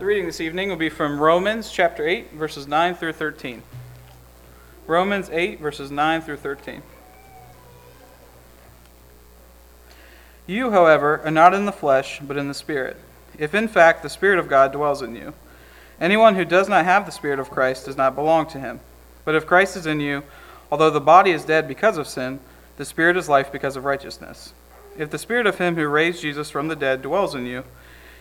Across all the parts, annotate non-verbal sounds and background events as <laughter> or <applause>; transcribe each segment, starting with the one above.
The reading this evening will be from Romans chapter 8, verses 9 through 13. Romans 8, verses 9 through 13. You, however, are not in the flesh, but in the Spirit, if in fact the Spirit of God dwells in you. Anyone who does not have the Spirit of Christ does not belong to him. But if Christ is in you, although the body is dead because of sin, the Spirit is life because of righteousness. If the Spirit of him who raised Jesus from the dead dwells in you,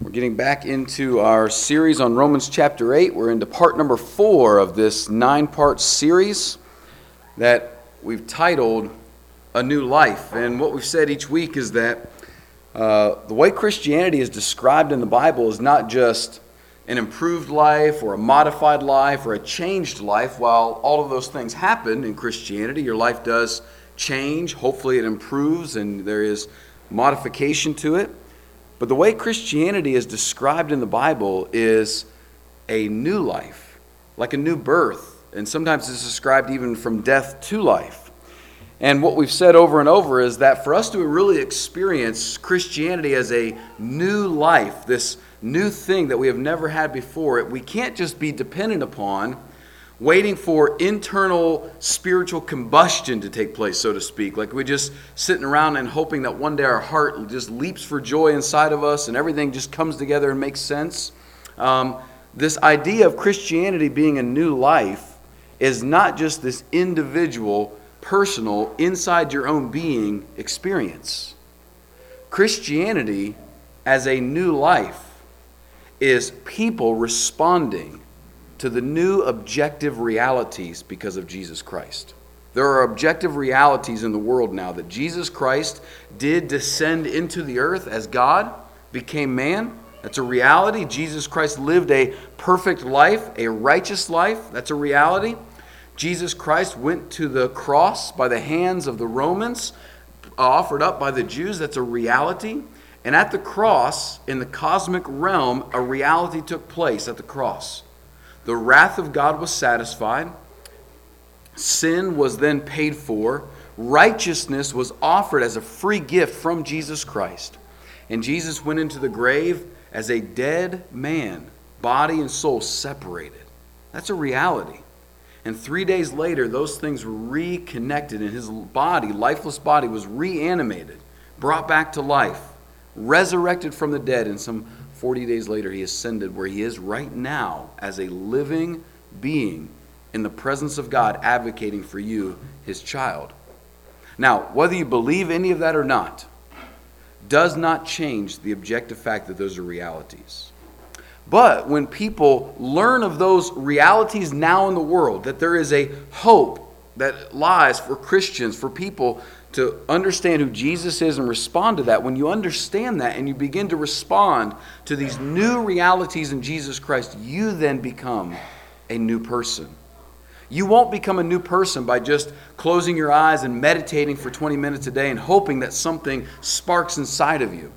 We're getting back into our series on Romans chapter 8. We're into part number four of this nine part series that we've titled A New Life. And what we've said each week is that uh, the way Christianity is described in the Bible is not just an improved life or a modified life or a changed life. While all of those things happen in Christianity, your life does change. Hopefully, it improves and there is modification to it. But the way Christianity is described in the Bible is a new life, like a new birth. And sometimes it's described even from death to life. And what we've said over and over is that for us to really experience Christianity as a new life, this new thing that we have never had before, we can't just be dependent upon waiting for internal spiritual combustion to take place, so to speak. Like we're just sitting around and hoping that one day our heart just leaps for joy inside of us and everything just comes together and makes sense. Um, this idea of Christianity being a new life is not just this individual, personal, inside your own being experience. Christianity as a new life is people responding to the new objective realities because of Jesus Christ. There are objective realities in the world now that Jesus Christ did descend into the earth as God, became man. That's a reality. Jesus Christ lived a perfect life, a righteous life. That's a reality. Jesus Christ went to the cross by the hands of the Romans, offered up by the Jews. That's a reality. And at the cross, in the cosmic realm, a reality took place at the cross. The wrath of God was satisfied. Sin was then paid for. Righteousness was offered as a free gift from Jesus Christ. And Jesus went into the grave as a dead man, body and soul separated. That's a reality. And three days later, those things were reconnected, and his body, lifeless body, was reanimated, brought back to life, resurrected from the dead, and some 40 days later, he ascended where he is right now as a living being in the presence of God, advocating for you, his child. Now, whether you believe any of that or not, does not change the objective fact that those are realities. But when people learn of those realities now in the world, that there is a hope that lies for Christians, for people to understand who Jesus is and respond to that, when you understand that and you begin to respond to these new realities in Jesus Christ, you then become a new person. You won't become a new person by just closing your eyes and meditating for 20 minutes a day and hoping that something sparks inside of you.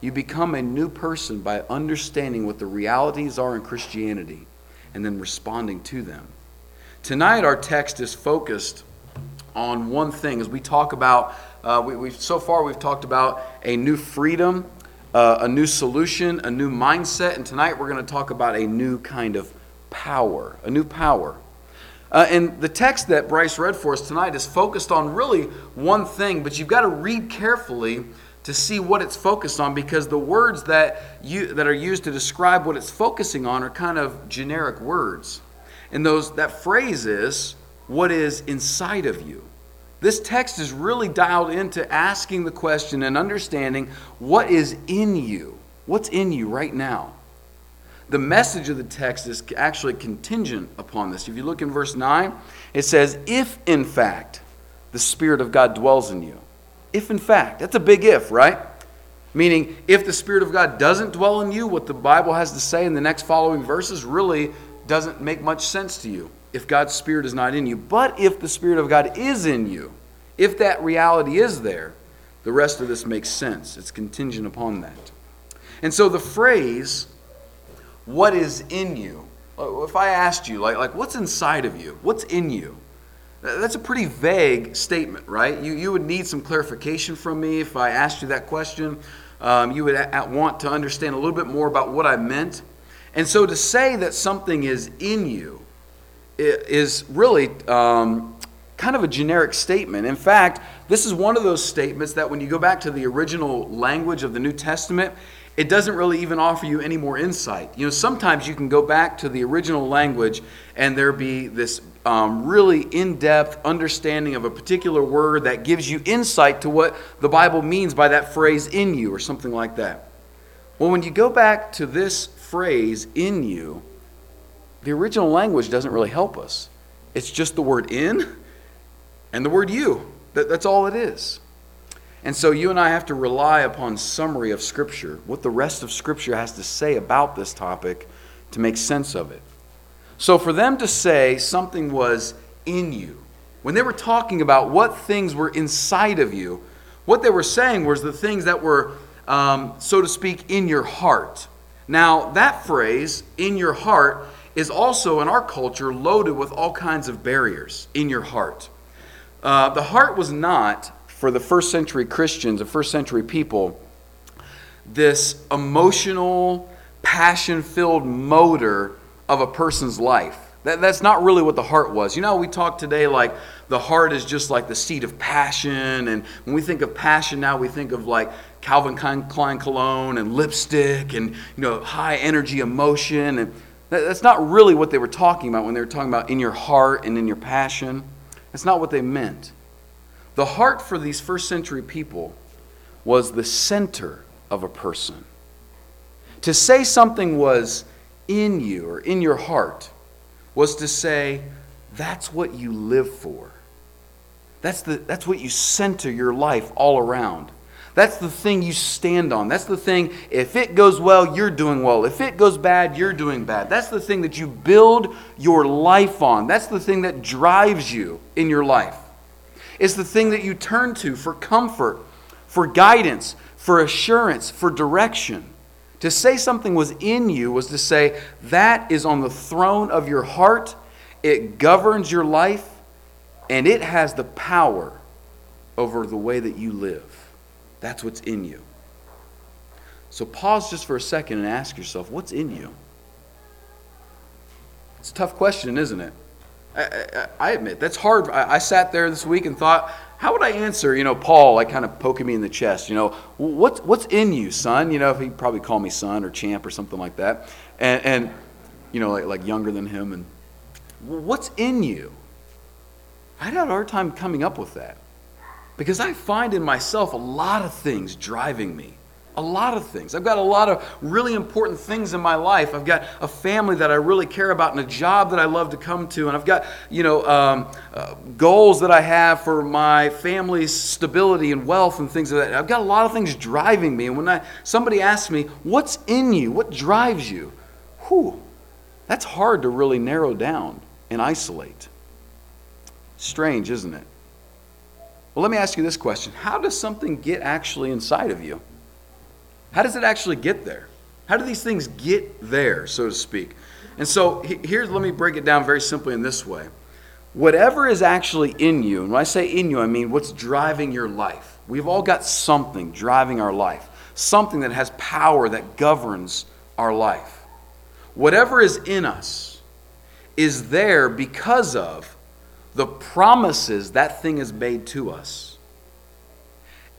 You become a new person by understanding what the realities are in Christianity and then responding to them. Tonight, our text is focused on one thing. As we talk about uh, we, have so far we've talked about a new freedom uh, a new solution a new mindset and tonight we're going to talk about a new kind of power a new power. Uh, and the text that bryce read for us tonight is focused on really one thing but you've got to read carefully to see what it's focused on because the words that you that are used to describe what it's focusing on are kind of generic words. And those that phrase is what is inside of you. This text is really dialed into asking the question and understanding what is in you. What's in you right now? The message of the text is actually contingent upon this. If you look in verse 9, it says, If in fact the Spirit of God dwells in you. If in fact, that's a big if, right? Meaning, if the Spirit of God doesn't dwell in you, what the Bible has to say in the next following verses really doesn't make much sense to you. If God's Spirit is not in you. But if the Spirit of God is in you, if that reality is there, the rest of this makes sense. It's contingent upon that. And so the phrase, what is in you? If I asked you, like, like what's inside of you? What's in you? That's a pretty vague statement, right? You, you would need some clarification from me if I asked you that question. Um, you would want to understand a little bit more about what I meant. And so to say that something is in you is really um, kind of a generic statement. In fact, this is one of those statements that when you go back to the original language of the New Testament, it doesn't really even offer you any more insight. You know, sometimes you can go back to the original language and there be this um, really in depth understanding of a particular word that gives you insight to what the Bible means by that phrase in you or something like that. Well, when you go back to this phrase in you, the original language doesn't really help us. It's just the word in and the word you. That, that's all it is. And so you and I have to rely upon summary of Scripture, what the rest of Scripture has to say about this topic to make sense of it. So for them to say something was in you, when they were talking about what things were inside of you, what they were saying was the things that were, um, so to speak, in your heart. Now, that phrase, in your heart, is also in our culture loaded with all kinds of barriers in your heart. Uh, the heart was not for the first century Christians, the first century people, this emotional, passion filled motor of a person's life. That, that's not really what the heart was. You know, we talk today like the heart is just like the seat of passion. And when we think of passion now, we think of like Calvin Klein cologne and lipstick and, you know, high energy emotion. And that's not really what they were talking about when they were talking about in your heart and in your passion. That's not what they meant. The heart for these first century people was the center of a person. To say something was in you or in your heart was to say, that's what you live for. That's, the, that's what you center your life all around. That's the thing you stand on. That's the thing, if it goes well, you're doing well. If it goes bad, you're doing bad. That's the thing that you build your life on. That's the thing that drives you in your life It's the thing that you turn to for comfort, for guidance, for assurance, for direction. To say something was in you was to say that is on the throne of your heart, it governs your life, and it has the power over the way that you live. That's what's in you. So pause just for a second and ask yourself what's in you? It's a tough question, isn't it? I, I, admit that's hard. I, I, sat there this week and thought, how would I answer? You know, Paul, like kind of poking me in the chest. You know, what's what's in you, son? You know, he'd probably call me son or champ or something like that, and, and you know, like, like younger than him. And what's in you? I had a hard time coming up with that because I find in myself a lot of things driving me a lot of things. I've got a lot of really important things in my life. I've got a family that I really care about and a job that I love to come to. And I've got, you know, um, uh, goals that I have for my family's stability and wealth and things like that. I've got a lot of things driving me. And when I, somebody asks me, what's in you? What drives you? Whew, that's hard to really narrow down and isolate. Strange, isn't it? Well, let me ask you this question How does something get actually inside of you? How does it actually get there? How do these things get there, so to speak? And so here's, let me break it down very simply in this way. Whatever is actually in you, and when I say in you, I mean what's driving your life. We've all got something driving our life, something that has power that governs our life. Whatever is in us is there because of the promises that thing has made to us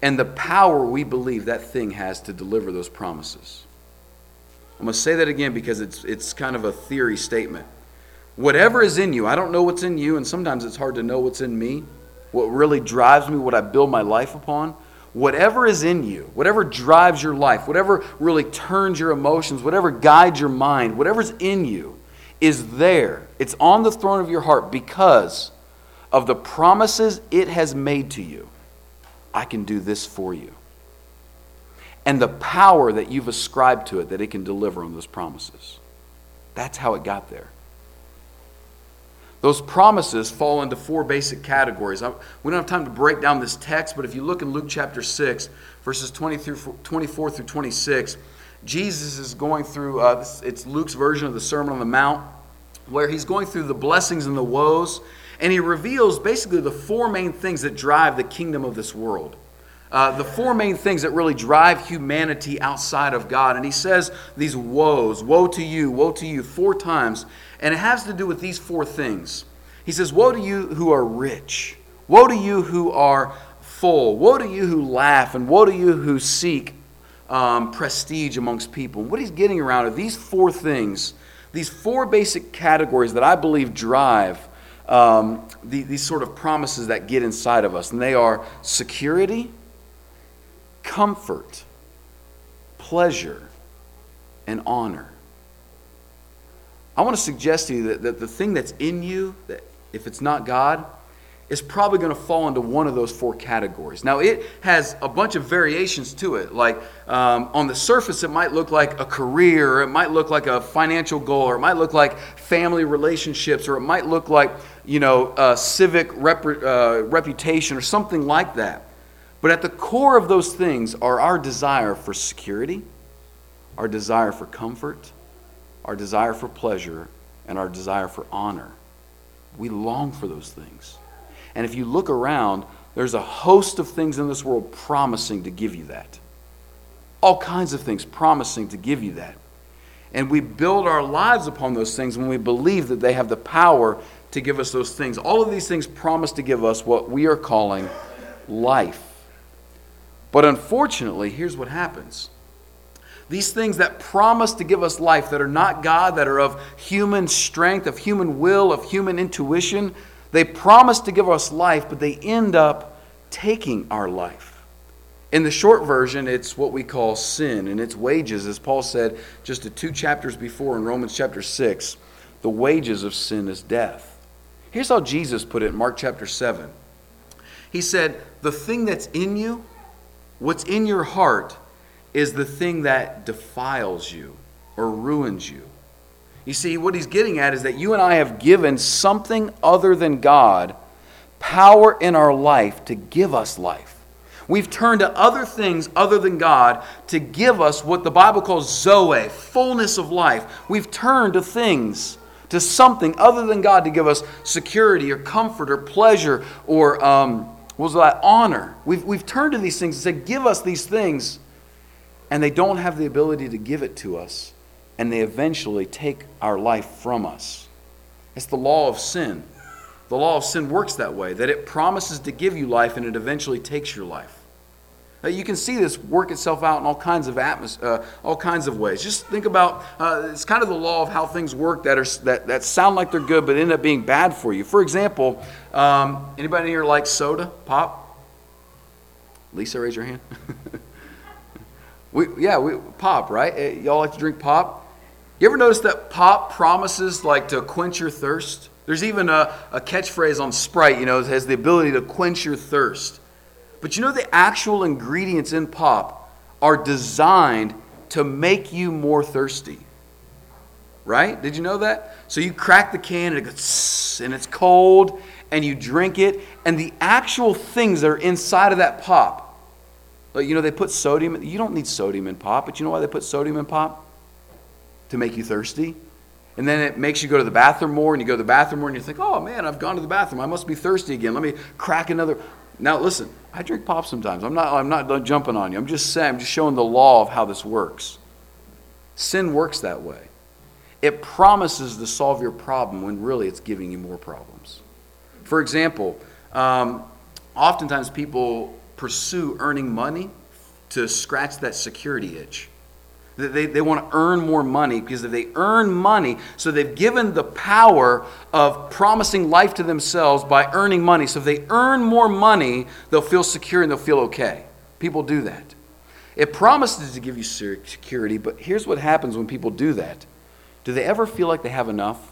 and the power we believe that thing has to deliver those promises. I'm going to say that again because it's, it's kind of a theory statement. Whatever is in you, I don't know what's in you, and sometimes it's hard to know what's in me, what really drives me, what I build my life upon. Whatever is in you, whatever drives your life, whatever really turns your emotions, whatever guides your mind, whatever's in you is there. It's on the throne of your heart because of the promises it has made to you. I can do this for you. And the power that you've ascribed to it that it can deliver on those promises. That's how it got there. those promises fall into four basic categories. we don't have time to break down this text, but if you look in Luke chapter 6, verses 20 through 24 through 26, Jesus is going through, uh, it's Luke's version of the Sermon on the Mount, where he's going through the blessings and the woes, and he reveals basically the four main things that drive the kingdom of this world. Uh, the four main things that really drive humanity outside of God. And he says these woes woe to you, woe to you, four times. And it has to do with these four things. He says, Woe to you who are rich, woe to you who are full, woe to you who laugh, and woe to you who seek um, prestige amongst people. And what he's getting around are these four things, these four basic categories that I believe drive um, the, these sort of promises that get inside of us. And they are security, comfort, pleasure, and honor. I want to suggest to you that, that the thing that's in you, that if it's not God, is probably going to fall into one of those four categories. Now, it has a bunch of variations to it. Like um, on the surface, it might look like a career, it might look like a financial goal, or it might look like family relationships, or it might look like, you know, a civic rep- uh, reputation, or something like that. But at the core of those things are our desire for security, our desire for comfort, our desire for pleasure, and our desire for honor. We long for those things. And if you look around, there's a host of things in this world promising to give you that. All kinds of things promising to give you that. And we build our lives upon those things when we believe that they have the power to give us those things. All of these things promise to give us what we are calling life. But unfortunately, here's what happens these things that promise to give us life, that are not God, that are of human strength, of human will, of human intuition, they promise to give us life, but they end up taking our life. In the short version, it's what we call sin, and its wages, as Paul said just two chapters before in Romans chapter 6, the wages of sin is death. Here's how Jesus put it in Mark chapter 7. He said, The thing that's in you, what's in your heart, is the thing that defiles you or ruins you. You see, what he's getting at is that you and I have given something other than God power in our life to give us life. We've turned to other things other than God to give us what the Bible calls Zoe, fullness of life. We've turned to things, to something other than God to give us security or comfort or pleasure or um, what was that honor. We've, we've turned to these things and said, Give us these things and they don't have the ability to give it to us, and they eventually take our life from us. It's the law of sin. The law of sin works that way, that it promises to give you life and it eventually takes your life. Now, you can see this work itself out in all kinds of atmos- uh, all kinds of ways. Just think about uh, it's kind of the law of how things work that are that, that sound like they're good but end up being bad for you. For example, um, anybody here like soda, pop? Lisa, raise your hand. <laughs> We, yeah, we, pop, right? Eh, y'all like to drink pop? You ever notice that pop promises like to quench your thirst? There's even a, a catchphrase on Sprite, you know, it has the ability to quench your thirst. But you know, the actual ingredients in pop are designed to make you more thirsty. Right? Did you know that? So you crack the can and it goes, and it's cold, and you drink it, and the actual things that are inside of that pop but you know, they put sodium, you don't need sodium in pop, but you know why they put sodium in pop? To make you thirsty. And then it makes you go to the bathroom more, and you go to the bathroom more, and you think, oh man, I've gone to the bathroom. I must be thirsty again. Let me crack another. Now, listen, I drink pop sometimes. I'm not, I'm not jumping on you. I'm just saying, I'm just showing the law of how this works. Sin works that way. It promises to solve your problem when really it's giving you more problems. For example, um, oftentimes people pursue earning money to scratch that security itch. They, they want to earn more money because if they earn money, so they've given the power of promising life to themselves by earning money. So if they earn more money, they'll feel secure and they'll feel okay. People do that. It promises to give you security, but here's what happens when people do that. Do they ever feel like they have enough?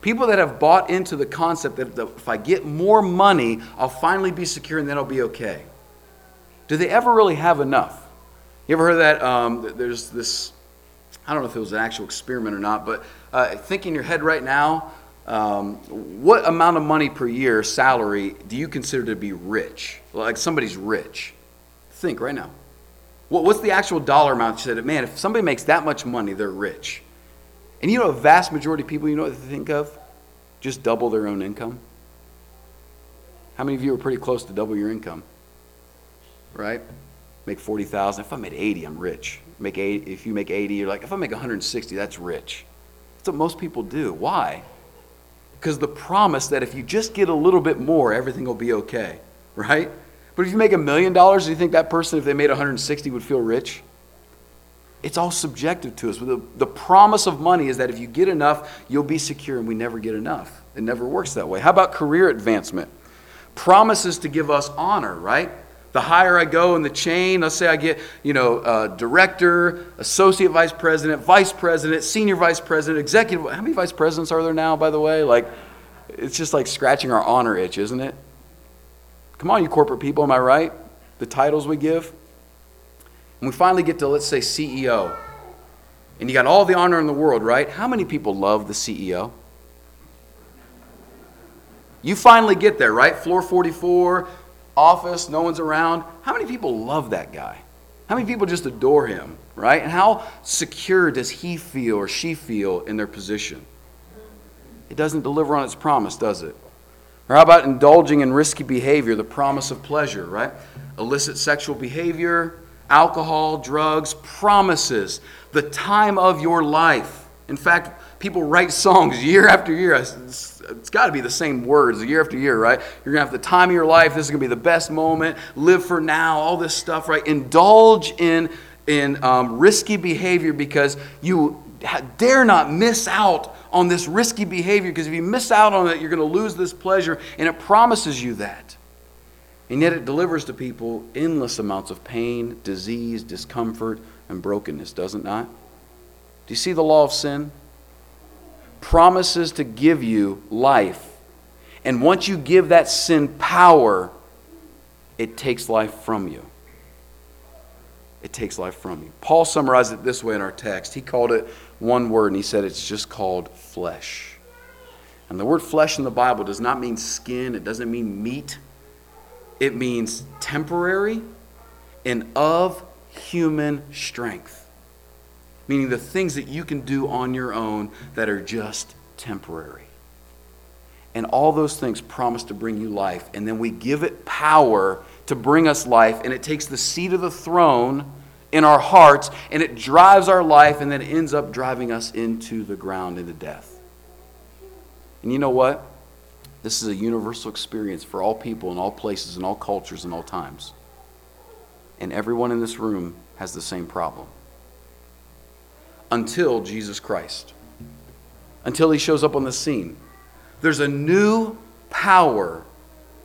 People that have bought into the concept that if I get more money, I'll finally be secure and then I'll be okay. Do they ever really have enough? You ever heard that? Um, there's this, I don't know if it was an actual experiment or not, but uh, think in your head right now um, what amount of money per year, salary, do you consider to be rich? Like somebody's rich. Think right now. What, what's the actual dollar amount? You said, man, if somebody makes that much money, they're rich. And you know, a vast majority of people, you know what they think of? Just double their own income. How many of you are pretty close to double your income? Right? Make 40,000. If I made 80, I'm rich. Make 80, if you make 80, you're like, if I make 160, that's rich. That's what most people do. Why? Because the promise that if you just get a little bit more, everything will be okay, right? But if you make a million dollars, do you think that person, if they made 160, would feel rich? It's all subjective to us. The, the promise of money is that if you get enough, you'll be secure, and we never get enough. It never works that way. How about career advancement? Promises to give us honor, right? The higher I go in the chain, let's say I get, you know, uh, director, associate vice president, vice president, senior vice president, executive. How many vice presidents are there now, by the way? Like, it's just like scratching our honor itch, isn't it? Come on, you corporate people, am I right? The titles we give. And we finally get to, let's say, CEO. And you got all the honor in the world, right? How many people love the CEO? You finally get there, right? Floor 44, office, no one's around. How many people love that guy? How many people just adore him, right? And how secure does he feel or she feel in their position? It doesn't deliver on its promise, does it? Or how about indulging in risky behavior, the promise of pleasure, right? Illicit sexual behavior, alcohol, drugs, promises, the time of your life. In fact, people write songs year after year. It's, it's got to be the same words year after year, right? You're going to have the time of your life. This is going to be the best moment. Live for now, all this stuff, right? Indulge in, in um, risky behavior because you dare not miss out on this risky behavior because if you miss out on it, you're going to lose this pleasure, and it promises you that. And yet it delivers to people endless amounts of pain, disease, discomfort, and brokenness, does it not? Do you see the law of sin? Promises to give you life. And once you give that sin power, it takes life from you. It takes life from you. Paul summarized it this way in our text. He called it one word, and he said it's just called flesh. And the word flesh in the Bible does not mean skin, it doesn't mean meat. It means temporary and of human strength meaning the things that you can do on your own that are just temporary. And all those things promise to bring you life. And then we give it power to bring us life, and it takes the seat of the throne in our hearts, and it drives our life, and then it ends up driving us into the ground, into death. And you know what? This is a universal experience for all people in all places, in all cultures, in all times. And everyone in this room has the same problem until Jesus Christ, until he shows up on the scene. There's a new power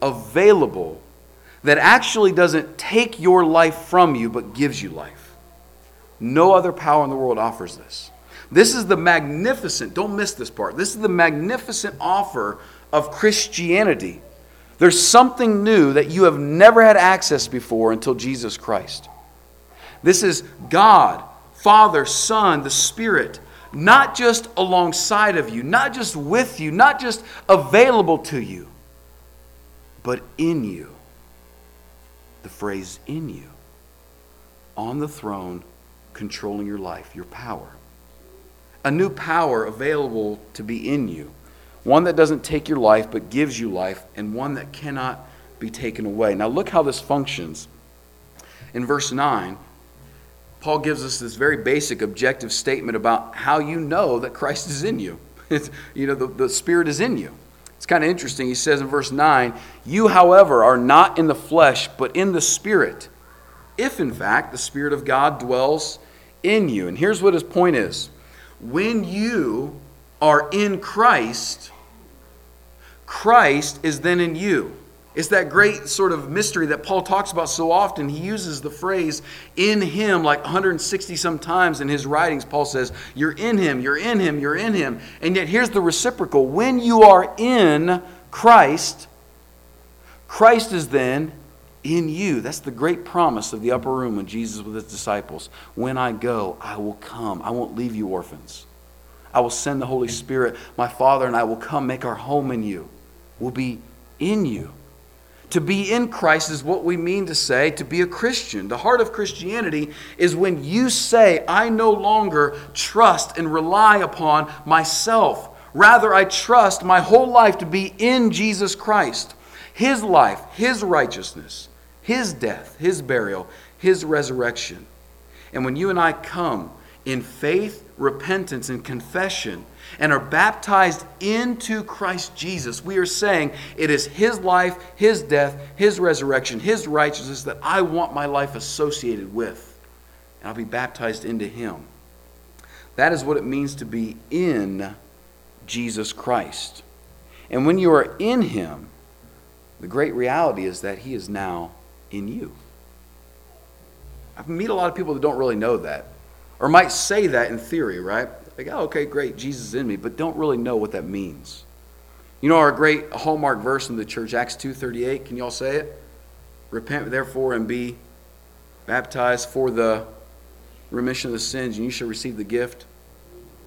available that actually doesn't take your life from you, but gives you life. No other power in the world offers this. This is the magnificent, don't miss this part. This is the magnificent offer of Christianity. There's something new that you have never had access before until Jesus Christ. This is God Father, Son, the Spirit, not just alongside of you, not just with you, not just available to you, but in you. The phrase in you. On the throne, controlling your life, your power. A new power available to be in you. One that doesn't take your life but gives you life, and one that cannot be taken away. Now, look how this functions. In verse 9, Paul gives us this very basic objective statement about how you know that Christ is in you. <laughs> You know, the, the Spirit is in you. It's kind of interesting. He says in verse 9, You, however, are not in the flesh, but in the Spirit, if in fact the Spirit of God dwells in you. And here's what his point is when you are in Christ, Christ is then in you. It's that great sort of mystery that Paul talks about so often. He uses the phrase in him like 160 some times in his writings. Paul says, You're in him, you're in him, you're in him. And yet here's the reciprocal when you are in Christ, Christ is then in you. That's the great promise of the upper room when Jesus with his disciples. When I go, I will come. I won't leave you orphans. I will send the Holy Spirit. My Father and I will come make our home in you. We'll be in you. To be in Christ is what we mean to say to be a Christian. The heart of Christianity is when you say, I no longer trust and rely upon myself. Rather, I trust my whole life to be in Jesus Christ. His life, His righteousness, His death, His burial, His resurrection. And when you and I come in faith, repentance, and confession, and are baptized into Christ Jesus, we are saying it is His life, His death, His resurrection, His righteousness that I want my life associated with. And I'll be baptized into Him. That is what it means to be in Jesus Christ. And when you are in Him, the great reality is that He is now in you. I meet a lot of people that don't really know that, or might say that in theory, right? Like, oh, okay, great, Jesus is in me, but don't really know what that means. You know our great hallmark verse in the church, Acts 2.38, can you all say it? Repent therefore and be baptized for the remission of the sins, and you shall receive the gift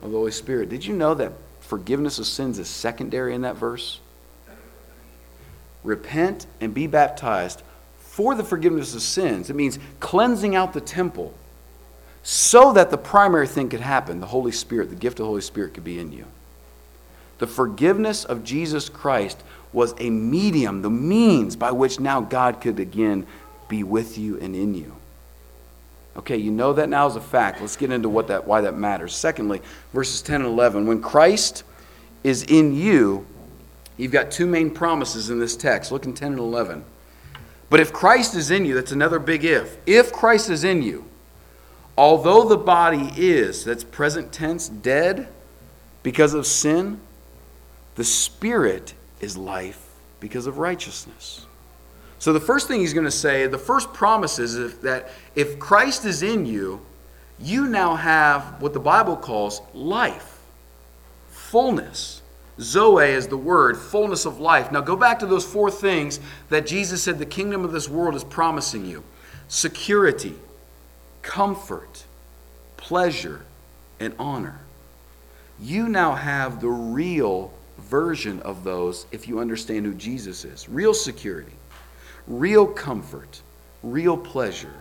of the Holy Spirit. Did you know that forgiveness of sins is secondary in that verse? Repent and be baptized for the forgiveness of sins. It means cleansing out the temple so that the primary thing could happen the Holy Spirit, the gift of the Holy Spirit, could be in you. The forgiveness of Jesus Christ was a medium, the means by which now God could again be with you and in you. Okay, you know that now as a fact. Let's get into what that, why that matters. Secondly, verses 10 and 11. When Christ is in you, you've got two main promises in this text. Look in 10 and 11. But if Christ is in you, that's another big if. If Christ is in you, although the body is, that's present tense, dead because of sin, the spirit is life because of righteousness. So the first thing he's going to say, the first promise is that if Christ is in you, you now have what the Bible calls life, fullness. Zoe is the word, fullness of life. Now go back to those four things that Jesus said the kingdom of this world is promising you security, comfort, pleasure, and honor. You now have the real version of those if you understand who Jesus is real security real comfort, real pleasure,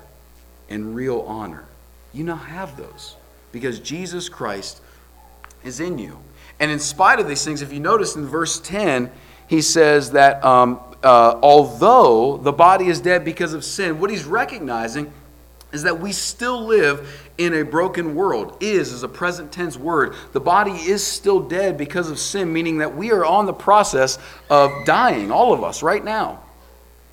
and real honor. You now have those because Jesus Christ is in you. And in spite of these things, if you notice in verse 10, he says that um, uh, although the body is dead because of sin, what he's recognizing is that we still live in a broken world. Is is a present tense word. The body is still dead because of sin, meaning that we are on the process of dying, all of us, right now.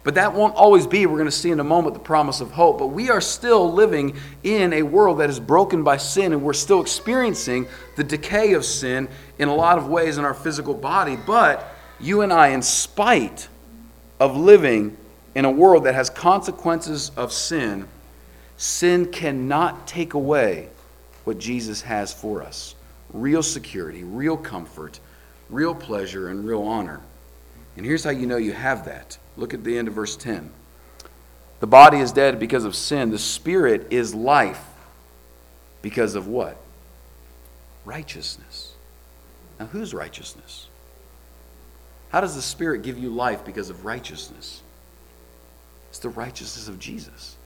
But that won't always be, we're going to see in a moment, the promise of hope. But we are still living in a world that is broken by sin, and we're still experiencing the decay of sin in a lot of ways in our physical body. But you and I, in spite of living in a world that has consequences of sin, sin cannot take away what Jesus has for us real security, real comfort, real pleasure, and real honor. And here's how you know you have that. Look at the end of verse 10. The body is dead because of sin. The spirit is life because of what? Righteousness. Now, whose righteousness? How does the Spirit give you life because of righteousness? It's the righteousness of Jesus.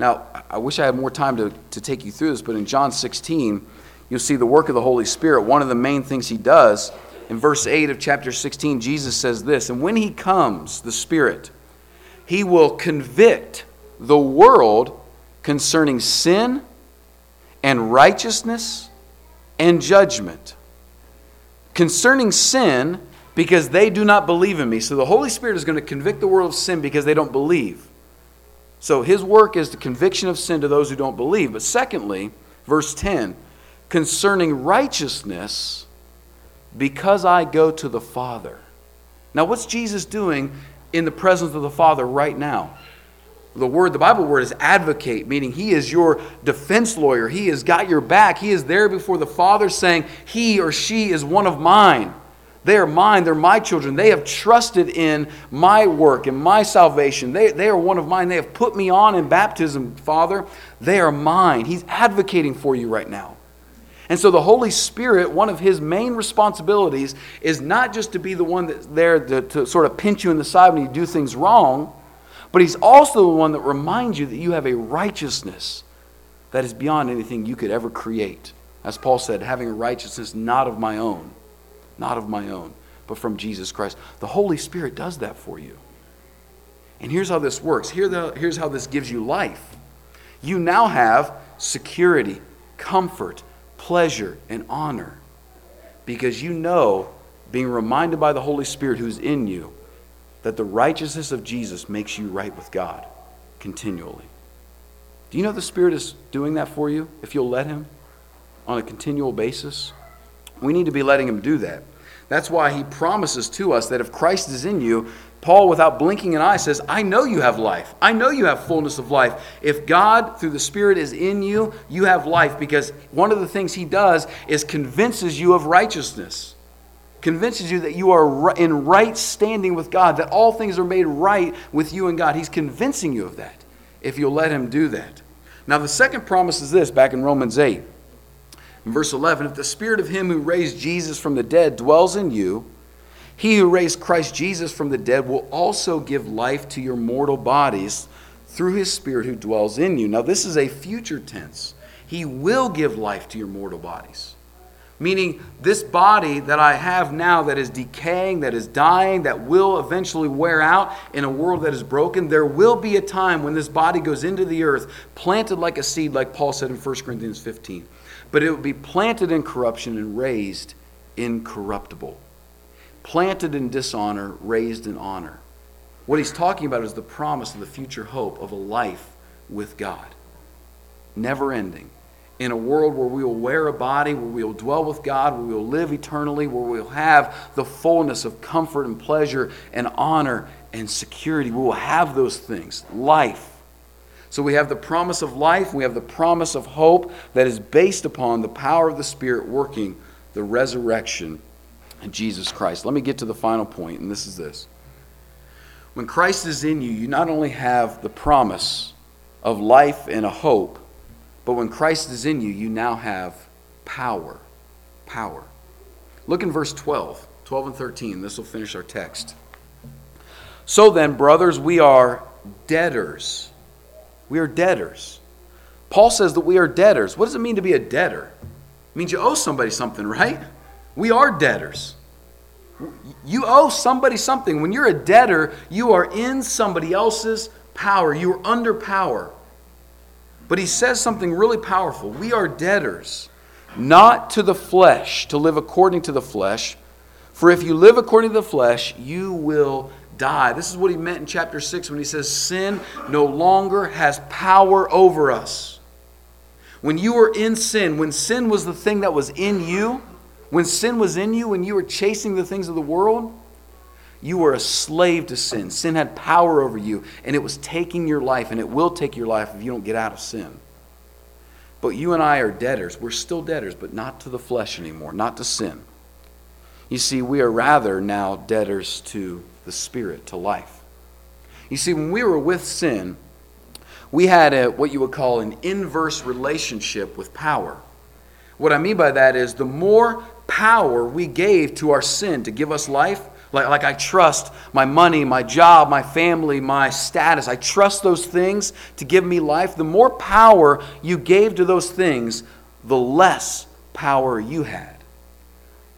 Now, I wish I had more time to, to take you through this, but in John 16, you'll see the work of the Holy Spirit. One of the main things he does in verse 8 of chapter 16, Jesus says this And when he comes, the Spirit, he will convict the world concerning sin and righteousness and judgment. Concerning sin, because they do not believe in me. So the Holy Spirit is going to convict the world of sin because they don't believe. So his work is the conviction of sin to those who don't believe. But secondly, verse 10 concerning righteousness because I go to the Father. Now, what's Jesus doing in the presence of the Father right now? The word, the Bible word is advocate, meaning he is your defense lawyer. He has got your back. He is there before the Father saying, He or she is one of mine. They are mine. They're my children. They have trusted in my work and my salvation. They, they are one of mine. They have put me on in baptism, Father. They are mine. He's advocating for you right now. And so the Holy Spirit, one of his main responsibilities is not just to be the one that's there to, to, sort of pinch you in the side when you do things wrong, but he's also the one that reminds you that you have a righteousness that is beyond anything you could ever create. As Paul said, having a righteousness not of my own, not of my own, but from Jesus Christ. The Holy Spirit does that for you. And here's how this works. Here the, here's how this gives you life. You now have security, comfort, pleasure, and honor because you know, being reminded by the Holy Spirit who's in you, that the righteousness of Jesus makes you right with God continually. Do you know the Spirit is doing that for you if you'll let Him on a continual basis? We need to be letting Him do that. That's why He promises to us that if Christ is in you, Paul, without blinking an eye, says, I know you have life. I know you have fullness of life. If God, through the Spirit, is in you, you have life because one of the things He does is convinces you of righteousness, convinces you that you are in right standing with God, that all things are made right with you and God. He's convincing you of that if you'll let Him do that. Now, the second promise is this back in Romans 8. In verse 11, if the Spirit of Him who raised Jesus from the dead dwells in you, he who raised Christ Jesus from the dead will also give life to your mortal bodies through his Spirit who dwells in you. Now, this is a future tense. He will give life to your mortal bodies. Meaning, this body that I have now that is decaying, that is dying, that will eventually wear out in a world that is broken, there will be a time when this body goes into the earth, planted like a seed, like Paul said in 1 Corinthians 15. But it will be planted in corruption and raised incorruptible planted in dishonor, raised in honor. What he's talking about is the promise of the future hope of a life with God, never ending. In a world where we will wear a body, where we will dwell with God, where we will live eternally, where we will have the fullness of comfort and pleasure and honor and security. We will have those things life. So we have the promise of life, we have the promise of hope that is based upon the power of the Spirit working the resurrection and Jesus Christ. Let me get to the final point, and this is this. When Christ is in you, you not only have the promise of life and a hope, but when Christ is in you, you now have power. Power. Look in verse 12, 12 and 13. This will finish our text. So then, brothers, we are debtors. We are debtors. Paul says that we are debtors. What does it mean to be a debtor? It means you owe somebody something, right? We are debtors. You owe somebody something. When you're a debtor, you are in somebody else's power. You are under power. But he says something really powerful. We are debtors, not to the flesh, to live according to the flesh. For if you live according to the flesh, you will die. This is what he meant in chapter 6 when he says, Sin no longer has power over us. When you were in sin, when sin was the thing that was in you, when sin was in you, when you were chasing the things of the world, you were a slave to sin. Sin had power over you, and it was taking your life, and it will take your life if you don't get out of sin. But you and I are debtors. We're still debtors, but not to the flesh anymore, not to sin. You see, we are rather now debtors to the Spirit, to life. You see, when we were with sin, we had a, what you would call an inverse relationship with power. What I mean by that is the more power we gave to our sin to give us life, like, like I trust my money, my job, my family, my status, I trust those things to give me life, the more power you gave to those things, the less power you had.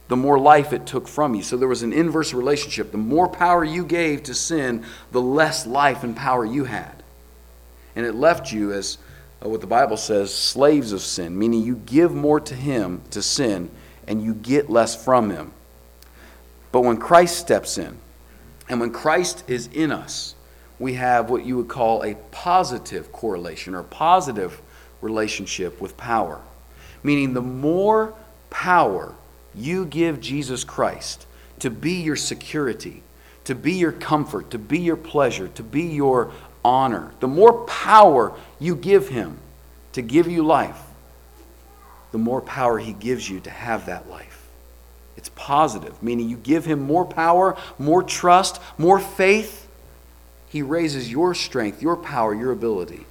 The more life it took from you. So there was an inverse relationship. The more power you gave to sin, the less life and power you had. And it left you as uh, what the Bible says slaves of sin, meaning you give more to Him to sin and you get less from him. But when Christ steps in, and when Christ is in us, we have what you would call a positive correlation or positive relationship with power. Meaning, the more power you give Jesus Christ to be your security, to be your comfort, to be your pleasure, to be your honor, the more power you give Him to give you life, the more power he gives you to have that life. It's positive, meaning you give him more power, more trust, more faith. He raises your strength, your power, your ability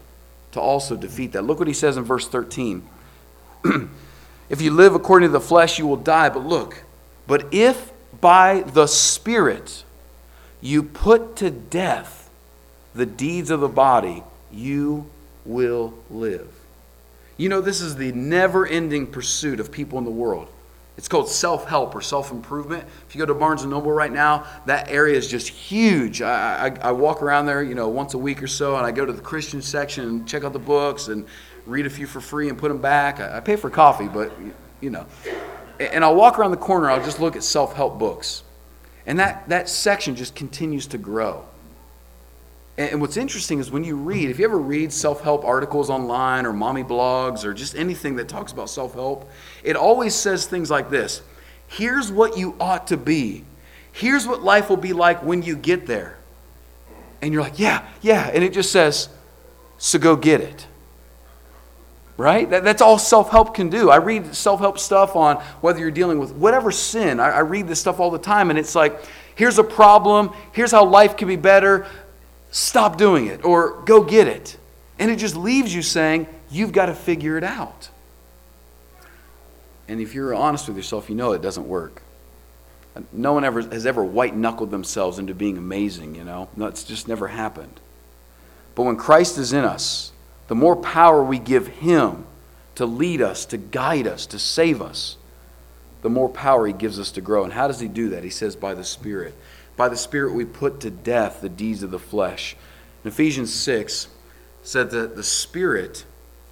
to also defeat that. Look what he says in verse 13. <clears throat> If you live according to the flesh, you will die. But look, but if by the Spirit you put to death the deeds of the body, you will live. You know, this is the never ending pursuit of people in the world. It's called self help or self improvement. If you go to Barnes and Noble right now, that area is just huge. I, I, I, walk around there, you know, once a week or so, and I go to the Christian section and check out the books and read a few for free and put them back. I, I pay for coffee, but, you know. And I'll walk around the corner, I'll just look at self help books. And that, that section just continues to grow. And what's interesting is when you read, if you ever read self help articles online or mommy blogs or just anything that talks about self help, it always says things like this Here's what you ought to be. Here's what life will be like when you get there. And you're like, Yeah, yeah. And it just says, So go get it. Right? That, that's all self help can do. I read self help stuff on whether you're dealing with whatever sin. I, I read this stuff all the time, and it's like, here's a problem, here's how life can be better stop doing it or go get it. And it just leaves you saying, you've got to figure it out. And if you're honest with yourself, you know it doesn't work. No one ever has ever white knuckled themselves into being amazing, you know? No, it's just never happened. But when Christ is in us, the more power we give Him to lead us, to guide us, to save us, the more power He gives us to grow. And how does He do that? He says, by the Spirit. By the Spirit, we put to death the deeds of the flesh. In Ephesians 6, said that the Spirit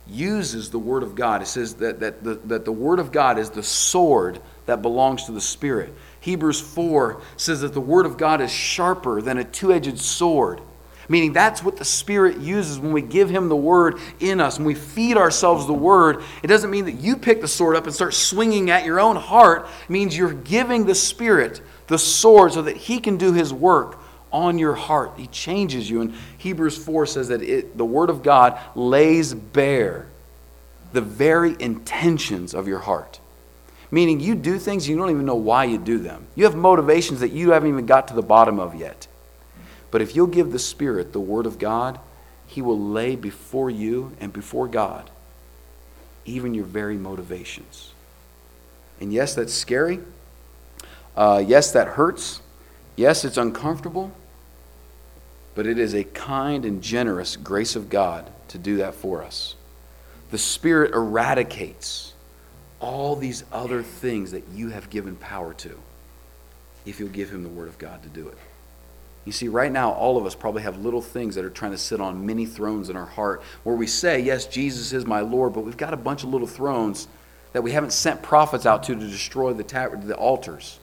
uses the Word of God. It says that, that, the, that the Word of God is the sword that belongs to the Spirit. Hebrews 4 says that the Word of God is sharper than a two edged sword. Meaning that's what the Spirit uses when we give Him the Word in us, when we feed ourselves the Word. It doesn't mean that you pick the sword up and start swinging at your own heart. It means you're giving the Spirit the sword so that he can do his work on your heart. He changes you. And Hebrews 4 says that it, the Word of God lays bare the very intentions of your heart. Meaning, you do things you don't even know why you do them. You have motivations that you haven't even got to the bottom of yet. But if you'll give the Spirit the Word of God, He will lay before you and before God even your very motivations. And yes, that's scary. Uh, yes, that hurts. Yes, it's uncomfortable. But it is a kind and generous grace of God to do that for us. The Spirit eradicates all these other things that you have given power to if you'll give Him the Word of God to do it. You see, right now, all of us probably have little things that are trying to sit on many thrones in our heart where we say, Yes, Jesus is my Lord, but we've got a bunch of little thrones that we haven't sent prophets out to to destroy the, ta- the altars.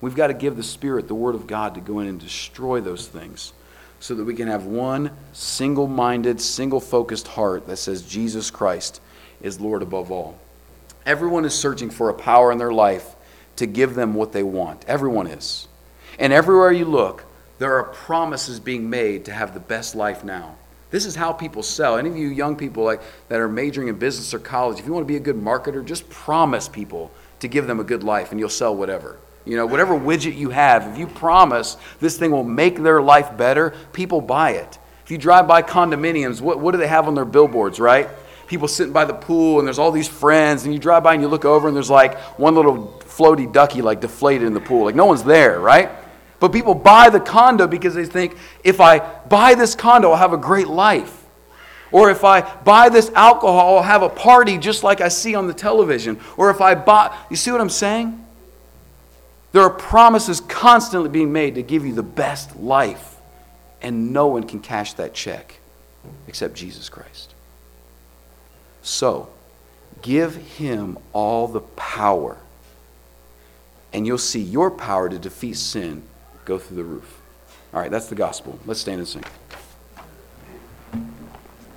We've got to give the Spirit the Word of God to go in and destroy those things so that we can have one single minded, single focused heart that says Jesus Christ is Lord above all. Everyone is searching for a power in their life to give them what they want. Everyone is. And everywhere you look, there are promises being made to have the best life now. This is how people sell. Any of you young people like that are majoring in business or college, if you want to be a good marketer, just promise people to give them a good life and you'll sell whatever. You know, whatever widget you have, if you promise this thing will make their life better, people buy it. If you drive by condominiums, what, what do they have on their billboards, right? People sitting by the pool and there's all these friends, and you drive by and you look over and there's like one little floaty ducky like deflated in the pool. Like no one's there, right? But people buy the condo because they think if I buy this condo, I'll have a great life. Or if I buy this alcohol, I'll have a party just like I see on the television. Or if I buy, you see what I'm saying? There are promises constantly being made to give you the best life, and no one can cash that check except Jesus Christ. So, give him all the power, and you'll see your power to defeat sin go through the roof. All right, that's the gospel. Let's stand and sing.